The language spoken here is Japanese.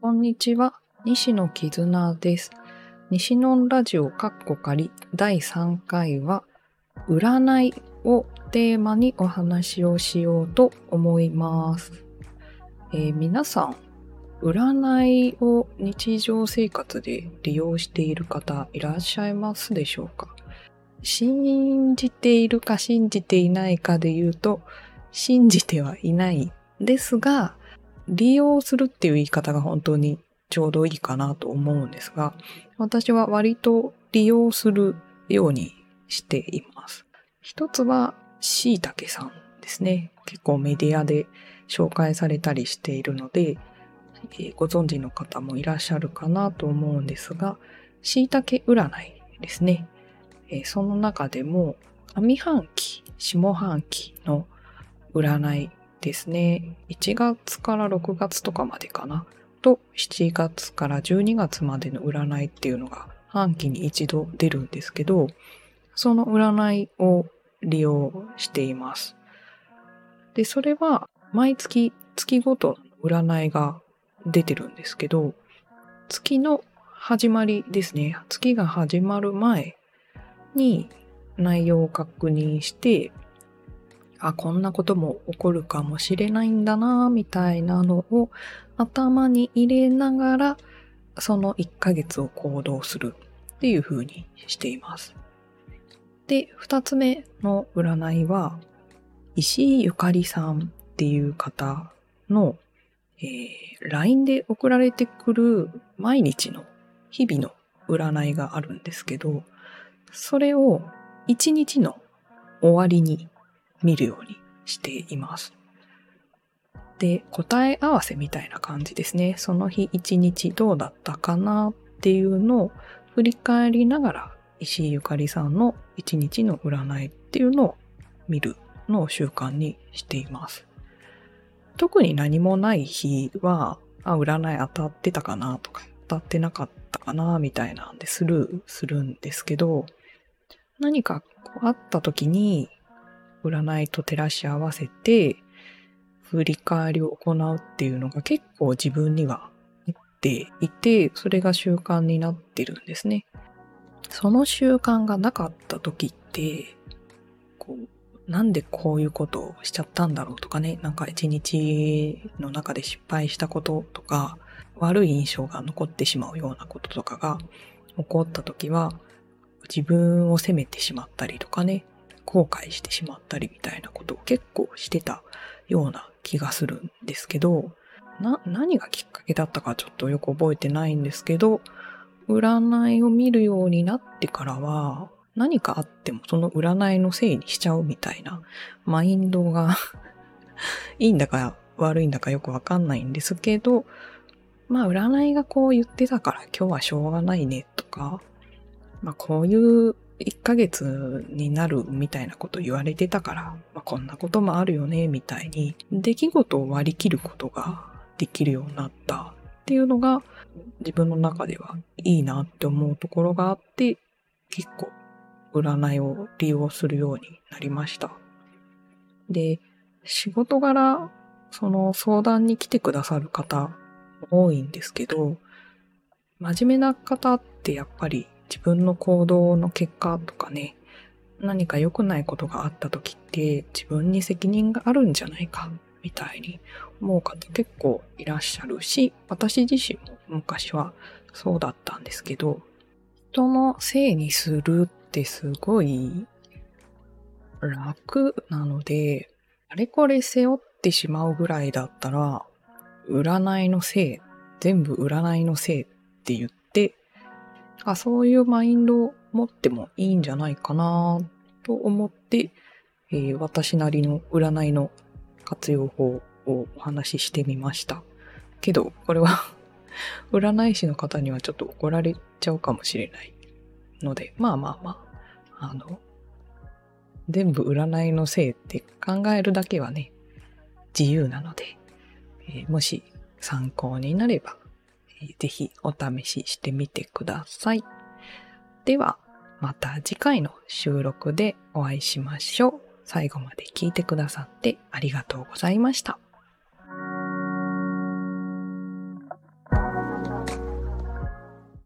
こんにちは、西野絆です。西野ラジオカッコ仮第3回は、占いをテーマにお話をしようと思います。えー皆さん、占いを日常生活で利用している方いらっしゃいますでしょうか？信じているか信じていないかで言うと、信じてはいないですが、利用するっていう言い方が本当にちょうどいいかなと思うんですが、私は割と利用するようにしています。一つは、しいたけさんですね。結構メディアで紹介されたりしているので、えーご存知の方もいらっしゃるかなと思うんですが、しいたけ占いですね。えーその中でも、上半期、下半期の占いですね。1月から6月とかまでかな。と、7月から12月までの占いっていうのが半期に一度出るんですけど、その占いを利用しています。で、それは毎月月ごと占いが出てるんですけど、月の始まりですね。月が始まる前に内容を確認して、あ、こんなことも起こるかもしれないんだな、みたいなのを頭に入れながら、その1ヶ月を行動するっていう風にしています。で、二つ目の占いは、石井ゆかりさんっていう方の、えー LINE で送られてくる毎日の日々の占いがあるんですけど、それを一日の終わりに見るようにしています。で、答え合わせみたいな感じですね。その日一日どうだったかなっていうのを振り返りながら、石井ゆかりさんの一日の占いっていうのを見るのを習慣にしています。特に何もない日は、あ、占い当たってたかなとか、当たってなかったかなみたいなんでスルーするんですけど、何かこうあった時に、占いと照らし合わせて、振り返りを行うっていうのが結構自分には合っていて、それが習慣になってるんですね。その習慣がなかった時って、こう、なんでこういうことをしちゃったんだろうとかね、なんか一日の中で失敗したこととか、悪い印象が残ってしまうようなこととかが起こった時は、自分を責めてしまったりとかね、後悔してしまったりみたいなことを結構してたような気がするんですけど、な、何がきっかけだったかちょっとよく覚えてないんですけど、占いを見るようになってからは、何かあってもその占いのせいにしちゃうみたいなマインドが いいんだか悪いんだかよくわかんないんですけど、まあ占いがこう言ってたから今日はしょうがないねとか、まあこういう1ヶ月になるみたいなこと言われてたから、まあこんなこともあるよねみたいに出来事を割り切ることができるようになったっていうのが自分の中ではいいなって思うところがあって結構占いを利用するようになりました。で、仕事柄、その相談に来てくださる方多いんですけど、真面目な方ってやっぱり自分の行動の結果とかね、何か良くないことがあった時って自分に責任があるんじゃないかみたいに思う方結構いらっしゃるし、私自身も昔はそうだったんですけど、人のせいにするってすごい楽なので、あれこれ背負ってしまうぐらいだったら、占いのせい、全部占いのせいって言って、あ、そういうマインドを持ってもいいんじゃないかなと思って、えー私なりの占いの活用法をお話ししてみました。けど、これは 占い師の方にはちょっと怒られちゃうかもしれないので、まあまあまあ、あの、全部占いのせいって考えるだけはね、自由なので、えもし参考になれば、えーぜひお試ししてみてください。では、また次回の収録でお会いしましょう。最後まで聞いてくださってありがとうございました。